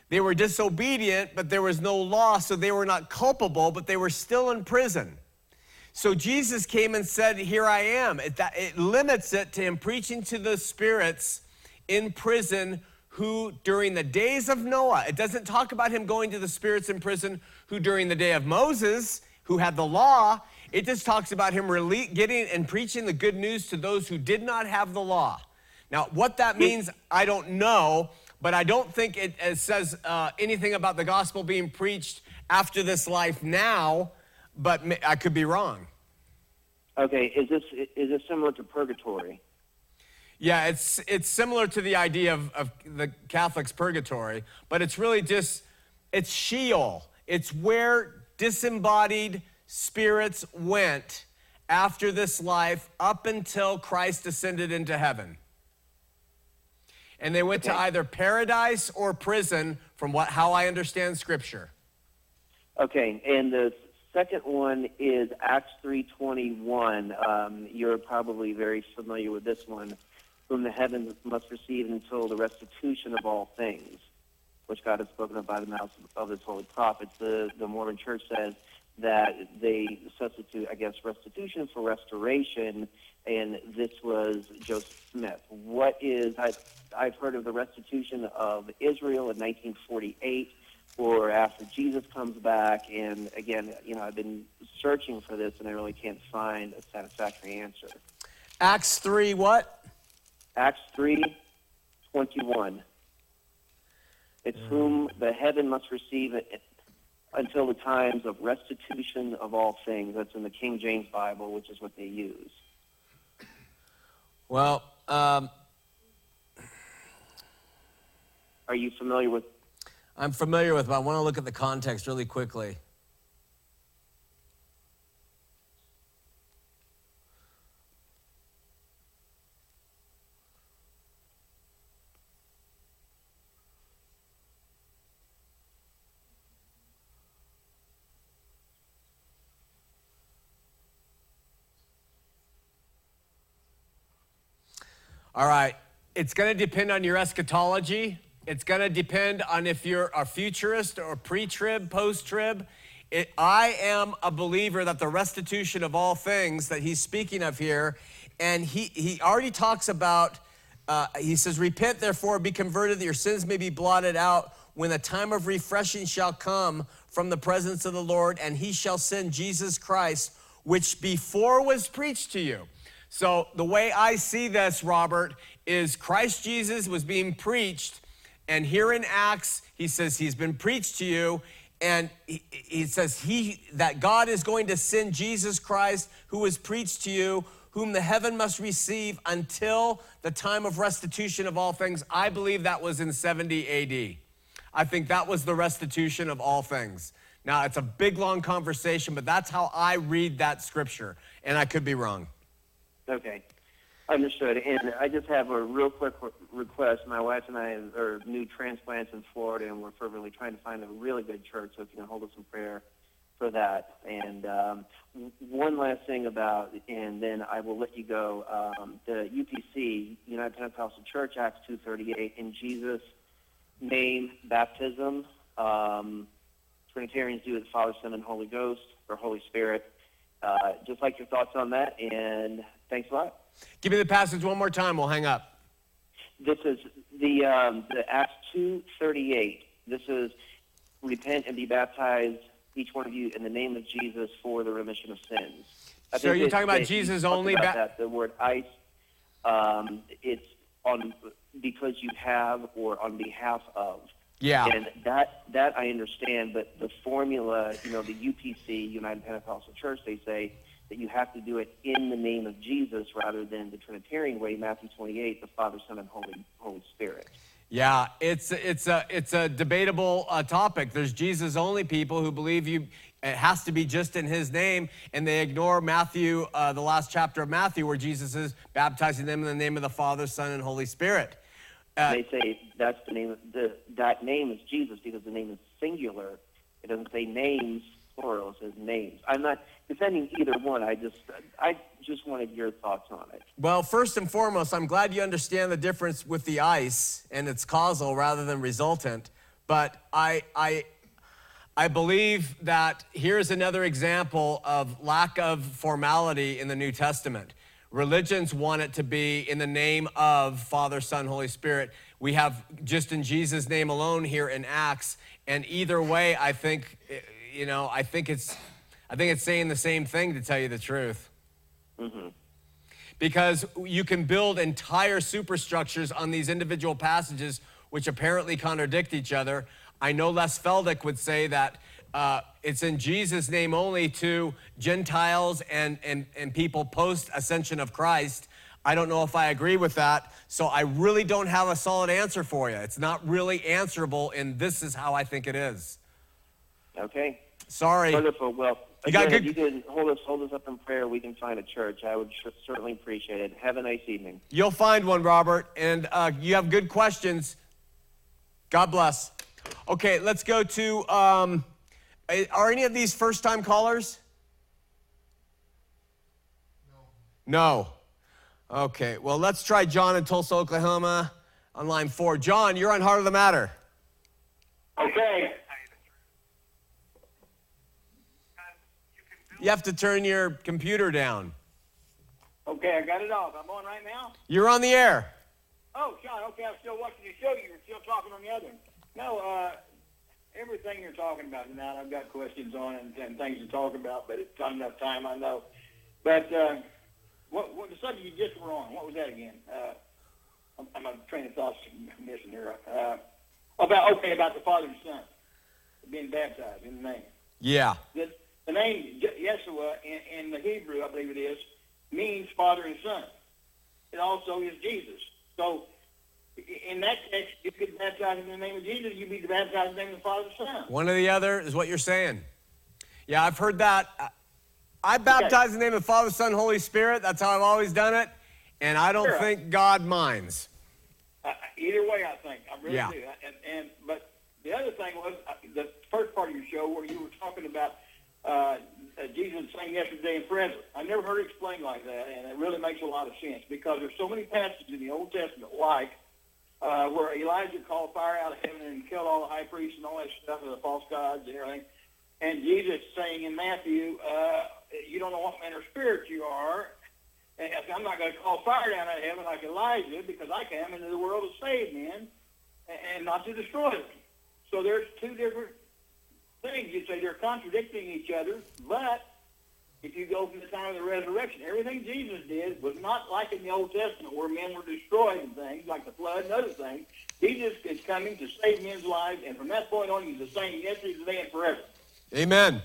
They were disobedient, but there was no law, so they were not culpable, but they were still in prison. So Jesus came and said, Here I am. It, that, it limits it to him preaching to the spirits in prison who, during the days of Noah, it doesn't talk about him going to the spirits in prison who, during the day of Moses, who had the law, it just talks about him rele- getting and preaching the good news to those who did not have the law. Now, what that means, I don't know, but I don't think it, it says uh, anything about the gospel being preached after this life now, but I could be wrong. Okay, is this is this similar to purgatory? Yeah, it's it's similar to the idea of, of the Catholic's purgatory, but it's really just it's Sheol. It's where disembodied spirits went after this life up until Christ ascended into heaven. And they went to either paradise or prison, from what how I understand scripture. Okay, and the second one is Acts three twenty one. Um, you're probably very familiar with this one. Whom the heavens must receive until the restitution of all things, which God has spoken of by the mouth of His holy prophets. The the Mormon Church says that they substitute, I guess, restitution for restoration, and this was Joseph Smith. What is I've, I've heard of the restitution of Israel in 1948 or after Jesus comes back. And again, you know, I've been searching for this and I really can't find a satisfactory answer. Acts 3 what? Acts 3 21. It's whom the heaven must receive it until the times of restitution of all things. That's in the King James Bible, which is what they use. Well, um, Are you familiar with? I'm familiar with, but I want to look at the context really quickly. All right. It's going to depend on your eschatology. It's going to depend on if you're a futurist or pre trib, post trib. I am a believer that the restitution of all things that he's speaking of here, and he, he already talks about, uh, he says, Repent therefore, be converted, that your sins may be blotted out when the time of refreshing shall come from the presence of the Lord, and he shall send Jesus Christ, which before was preached to you. So, the way I see this, Robert, is Christ Jesus was being preached, and here in Acts, he says, He's been preached to you, and he, he says he that God is going to send Jesus Christ, who was preached to you, whom the heaven must receive until the time of restitution of all things. I believe that was in 70 AD. I think that was the restitution of all things. Now, it's a big, long conversation, but that's how I read that scripture, and I could be wrong. Okay. Understood. And I just have a real quick request. My wife and I are new transplants in Florida, and we're fervently trying to find a really good church. So if you can hold us in prayer for that. And um, one last thing about, and then I will let you go. Um, the UPC, United Pentecostal Church, Acts 2:38, in Jesus' name, baptism. Um, Trinitarians do it Father, Son, and Holy Ghost or Holy Spirit. Uh, just like your thoughts on that, and thanks a lot. Give me the passage one more time. We'll hang up. This is the um, the Acts two thirty eight. This is repent and be baptized, each one of you, in the name of Jesus for the remission of sins. I so you're talking about Jesus only. About ba- that, the word eis. Um, it's on because you have or on behalf of. Yeah. And that that I understand, but the formula, you know, the UPC, United Pentecostal Church, they say that you have to do it in the name of Jesus rather than the Trinitarian way, Matthew 28, the Father, Son, and Holy Holy Spirit. Yeah, it's it's a it's a debatable uh, topic. There's Jesus only people who believe you it has to be just in His name, and they ignore Matthew, uh, the last chapter of Matthew, where Jesus is baptizing them in the name of the Father, Son, and Holy Spirit. Uh, they say that's the name. Of the that name is Jesus because the name is singular. It doesn't say names plural. It says names. I'm not defending either one. I just I just wanted your thoughts on it. Well, first and foremost, I'm glad you understand the difference with the eis and it's causal rather than resultant. But I I I believe that here's another example of lack of formality in the New Testament. Religions want it to be in the name of Father, Son, Holy Spirit. We have just in Jesus' name alone here in Acts. And either way, I think, eh, you know, I think it's I think it's saying the same thing to tell you the truth. Mm-hmm. Because you can build entire superstructures on these individual passages, which apparently contradict each other. I know Les Feldick would say that uh, it's in Jesus' name only to Gentiles and, and, and people post ascension of Christ. I don't know if I agree with that. So I really don't have a solid answer for you. It's not really answerable, and this is how I think it is. Okay. Sorry. Wonderful. Well, you got good... You can hold us, hold us up in prayer, we can find a church. I would certainly appreciate it. Have a nice evening. You'll find one, Robert, and uh, you have good questions. God bless. Okay, let's go to. Um, are any of these first-time callers? No. No. Okay. Well, let's try John in Tulsa, Oklahoma, on line four. John, you're on Heart of the Matter. Okay. You have to turn your computer down. Okay, I got it off. I'm on right now? You're on the air. Oh, Shawn, okay, I'm still watching your show. You're still talking on the other one. No, uh, everything you're talking about tonight, I've got questions on and, and things to talk about, but it's not enough time, I know. But uh, what, what the subject you just were on, what was that again? Uh, I'm, I'm a train of thoughts missing here. Uh, about, okay, about the Father and Son being baptized in the name. Yeah. The name Yeshua in, in the Hebrew, I believe it is, means father and son. It also is Jesus. So in that text, if you could baptize in the name of Jesus, you'd be baptized in the name of the Father and Son. One or the other is what you're saying. Yeah, I've heard that. I baptize okay. in the name of Father, Son, Holy Spirit. That's how I've always done it. And I don't sure. think God minds. Uh, either way, I think. I really yeah. do. And, and, but the other thing was uh, the first part of your show where you were talking about uh, uh, Jesus same yesterday and forever. I never heard it explained like that, and it really makes a lot of sense because there's so many passages in the Old Testament, like uh, where Elijah called fire out of heaven and killed all the high priests and all that stuff, and the false gods and everything. And Jesus saying in Matthew, uh, you don't know what manner of spirit you are. And I'm not going to call fire down out of heaven like Elijah because I came into the world to save men and not to destroy them. So there's two different things. You say they're contradicting each other, but if you go from the time of the resurrection, everything Jesus did was not like in the Old Testament where men were destroyed and things like the flood and other things. Jesus is coming to save men's lives, and from that point on, he's the same yesterday, today, and forever. Amen.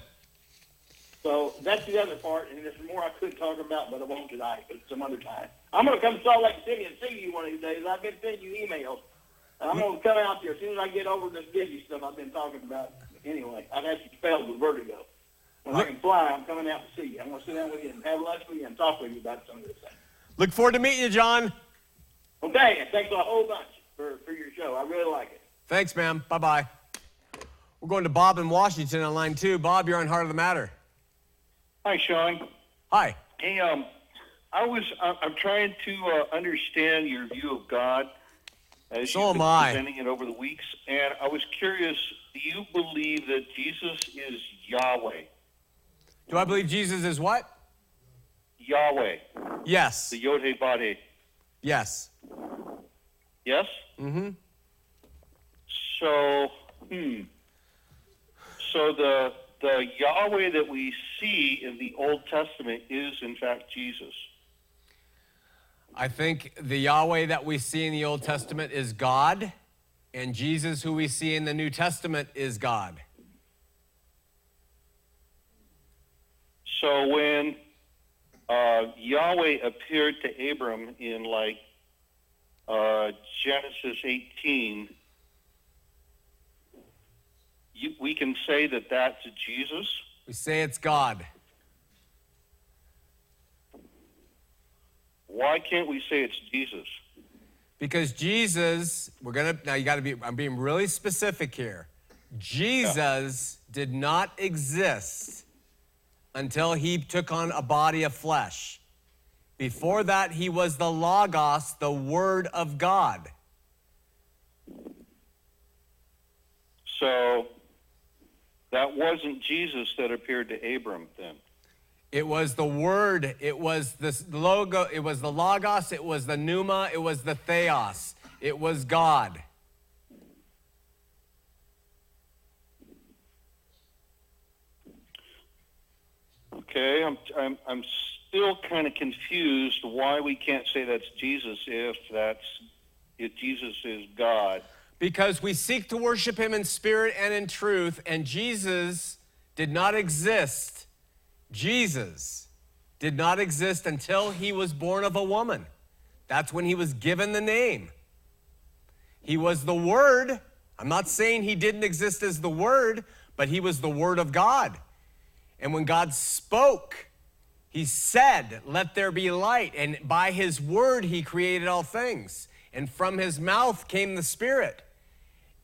So that's the other part, and there's more I could talk about, but I won't tonight, but some other time. I'm going to come to Salt Lake City and see you one of these days. I've been sending you emails. I'm going to come out there as soon as I get over this dizzy stuff I've been talking about. Anyway, I've had some spells with vertigo. When I can fly, I'm coming out to see you. I'm going to sit down with you and have lunch with you and talk with you about some of this things. Look forward to meeting you, John. Okay, and thanks a whole bunch for, for your show. I really like it. Thanks, ma'am. Bye bye. We're going to Bob in Washington on line two. Bob, you're on Heart of the Matter. Hi, Shawn. Hi. Hey, um, I was uh, I'm trying to uh, understand your view of God as So you've am been I. presenting it over the weeks, and I was curious. Do you believe that Jesus is Yahweh? Do I believe Jesus is what? Yahweh, Yes. the Yod Body. Yes. Yes. Mm-hmm. So, hmm. So the the Yahweh that we see in the Old Testament is in fact Jesus. I think the Yahweh that we see in the Old Testament is God, and Jesus, who we see in the New Testament, is God. So when uh, Yahweh appeared to Abram in like uh, Genesis 18, you, we can say that that's Jesus. We say it's God. Why can't we say it's Jesus? Because Jesus, we're gonna now you gotta be, I'm being really specific here. Jesus did not exist until he took on a body of flesh. Before that, he was the Logos, the Word of God. So that wasn't Jesus that appeared to Abram then. It was the Word, it was the logo, it was the Logos, it was the Pneuma, it was the Theos, it was God. Okay, I'm, I'm, I'm still kind of confused why we can't say that's Jesus if that's if Jesus is God. Because we seek to worship him in spirit and in truth, and Jesus did not exist. Jesus did not exist until he was born of a woman. That's when he was given the name. He was the Word. I'm not saying he didn't exist as the Word, but he was the Word of God. And when God spoke, he said, Let there be light. And by his word, he created all things. And from his mouth came the Spirit.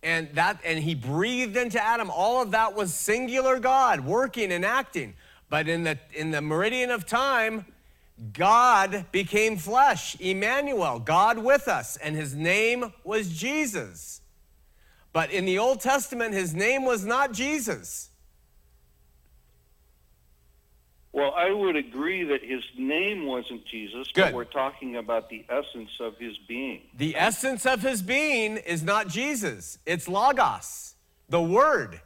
And that and he breathed into Adam. All of that was singular God working and acting. But in the in the meridian of time, God became flesh, Emmanuel, God with us, and his name was Jesus. But in the Old Testament, his name was not Jesus. Well, I would agree that his name wasn't Jesus, Good. but we're talking about the essence of his being. The essence of his being is not Jesus, it's Logos, the Word.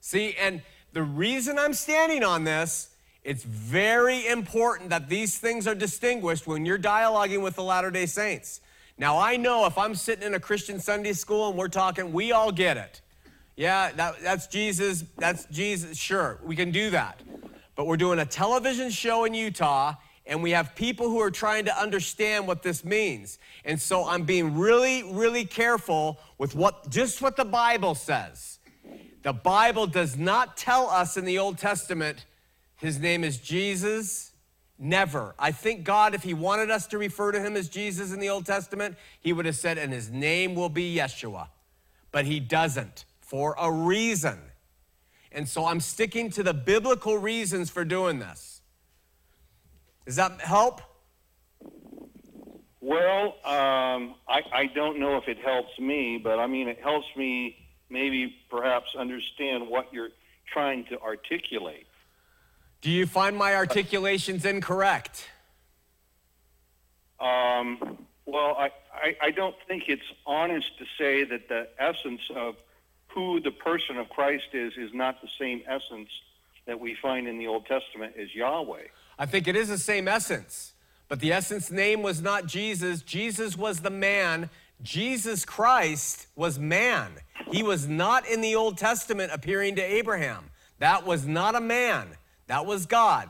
See, and the reason I'm standing on this, it's very important that these things are distinguished when you're dialoguing with the Latter day Saints. Now, I know if I'm sitting in a Christian Sunday school and we're talking, we all get it. Yeah, that, that's Jesus, that's Jesus, sure, we can do that. But we're doing a television show in Utah, and we have people who are trying to understand what this means. And so I'm being really, really careful with what just what the Bible says. The Bible does not tell us in the Old Testament his name is Jesus. Never. I think God, if he wanted us to refer to him as Jesus in the Old Testament, he would have said, and his name will be Yeshua. But he doesn't for a reason. And so I'm sticking to the biblical reasons for doing this. Does that help? Well, um, I, I don't know if it helps me, but I mean, it helps me maybe perhaps understand what you're trying to articulate. Do you find my articulations incorrect? Um, well, I, I, I don't think it's honest to say that the essence of who the person of Christ is is not the same essence that we find in the Old Testament as Yahweh. I think it is the same essence, but the essence name was not Jesus. Jesus was the man. Jesus Christ was man. He was not in the Old Testament appearing to Abraham. That was not a man, that was God.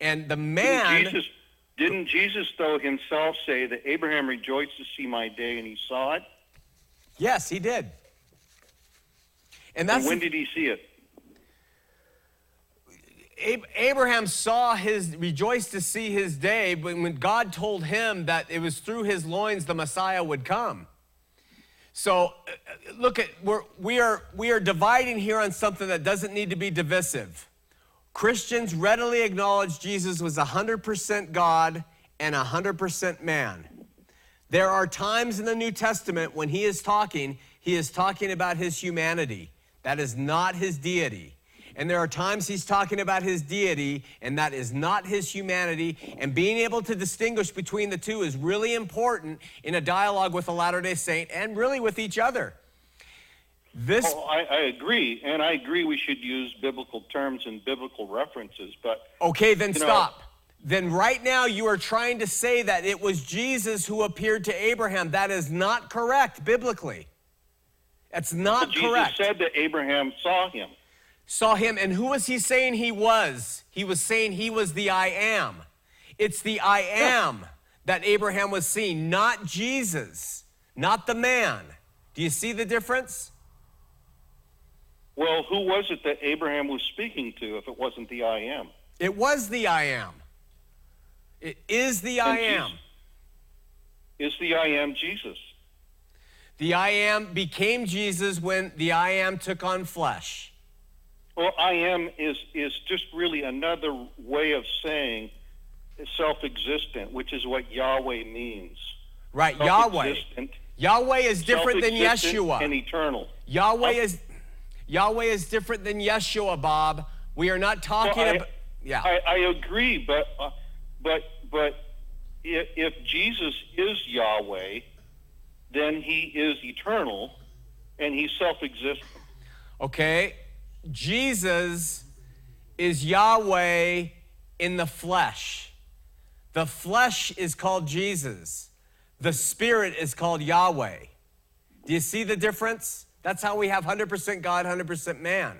And the man. Didn't Jesus, didn't Jesus, though, himself say that Abraham rejoiced to see my day and he saw it? Yes, he did. And that's and when did he see it? Ab- Abraham saw his, rejoiced to see his day, when God told him that it was through his loins the Messiah would come. So, uh, look at we're, we are we are dividing here on something that doesn't need to be divisive. Christians readily acknowledge Jesus was 100% God and 100% man. There are times in the New Testament when he is talking, he is talking about his humanity. That is not his deity. And there are times he's talking about his deity, and that is not his humanity. And being able to distinguish between the two is really important in a dialogue with a Latter day Saint and really with each other. This. Oh, I, I agree, and I agree we should use biblical terms and biblical references, but. Okay, then you know, stop. then right now you are trying to say that it was Jesus who appeared to Abraham. That is not correct biblically. That's not Jesus correct. said that Abraham saw him. Saw him. And who was he saying he was? He was saying he was the I am. It's the I am that Abraham was seeing, not Jesus, not the man. Do you see the difference? Well, who was it that Abraham was speaking to if it wasn't the I am? It was the I am. It is the I am. Is the I am Jesus? The I am became Jesus when the I am took on flesh. Well, I am is is just really another way of saying self-existent, which is what Yahweh means. Right, Yahweh. Yahweh is different than Yeshua. and eternal. Yahweh Oh. is Yahweh is different than Yeshua, Bob. We are not talking Well, I- about yeah. I, I agree, but uh, but but if, if Jesus is Yahweh, then He is eternal, and He's self-existent. Okay? Jesus is Yahweh in the flesh. The flesh is called Jesus. The spirit is called Yahweh. Do you see the difference? That's how we have 100% God, 100% man.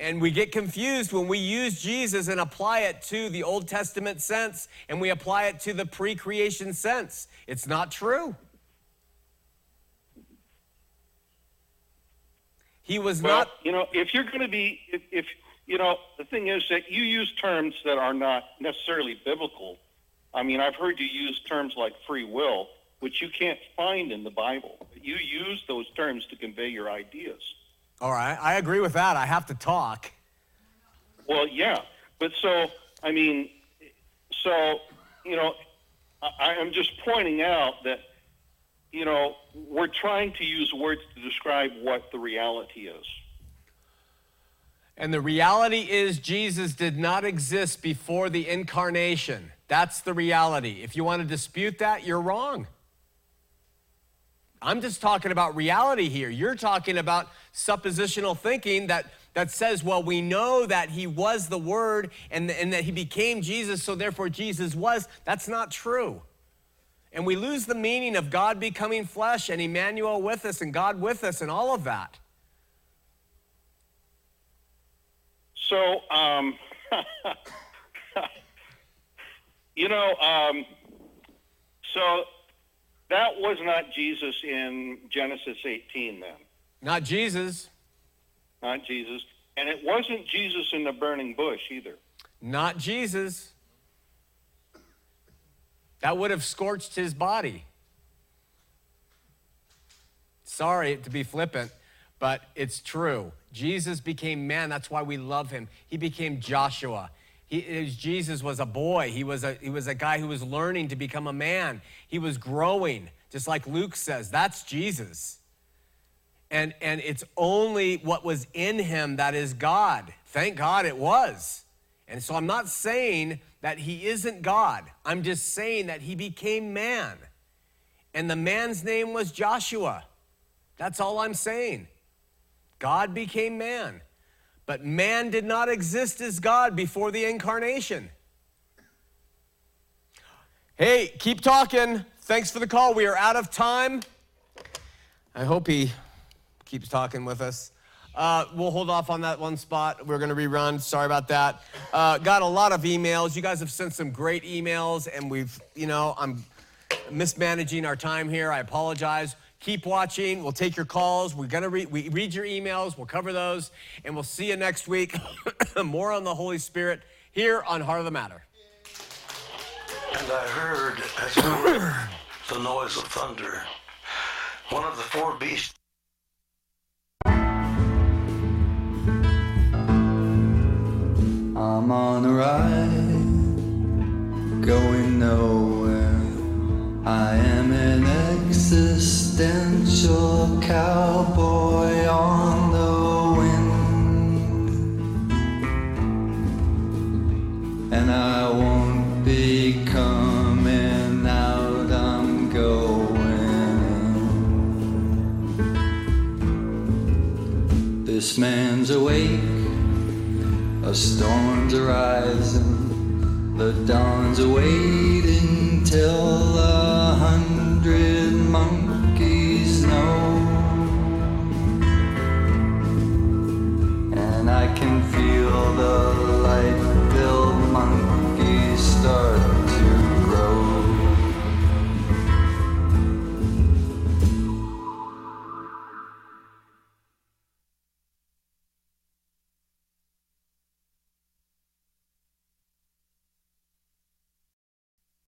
And we get confused when we use Jesus and apply it to the Old Testament sense and we apply it to the pre creation sense. It's not true. He was Well, not. you know, if you're going to be, if, if you know, the thing is that you use terms that are not necessarily biblical. I mean, I've heard you use terms like free will, which you can't find in the Bible. You use those terms to convey your ideas. All right, I agree with that. I have to talk. Well, yeah, but so I mean, so you know, I, I'm just pointing out that you know we're trying to use words to describe what the reality is. And the reality is, Jesus did not exist before the incarnation. That's the reality. If you want to dispute that, you're wrong. I'm just talking about reality here. You're talking about suppositional thinking that, that says, well, we know that he was the Word and, and that he became Jesus, so therefore Jesus was. That's not true. And we lose the meaning of God becoming flesh and Emmanuel with us and God with us and all of that. So, um, <laughs> you know, um, so that was not Jesus in Genesis 18, then, Not Jesus. not Jesus. And it wasn't Jesus in the burning bush either. Not Jesus. That would have scorched his body. Sorry to be flippant, but it's true. Jesus became man. That's why we love him. He became Joshua. He, was- Jesus was a boy. He was a, he was a guy who was learning to become a man. He was growing, just like Luke says. That's Jesus. And, and it's only what was in him that is God. Thank God it was. And so I'm not saying that he isn't God. I'm just saying that he became man. And the man's name was Joshua. That's all I'm saying. God became man. But man did not exist as God before the incarnation. Hey, keep talking. Thanks for the call. We are out of time. I hope he keeps talking with us. Uh, we'll hold off on that one spot. We're going to rerun. Sorry about that. Uh, got a lot of emails. You guys have sent some great emails, and we've, you know, I'm mismanaging our time here. I apologize. Keep watching. We'll take your calls. We're gonna read. We read your emails. We'll cover those, and we'll see you next week. <coughs> More on the Holy Spirit here on Heart of the Matter. And I heard, as it were, the noise of thunder. One of the four beasts I'm on a ride, going nowhere. I am an existential cowboy on the wind. And I won't be coming out, I'm going. This man's awake. A storm's arising, the dawn's waiting till a hundred monkeys know. And I can feel the light till monkeys start.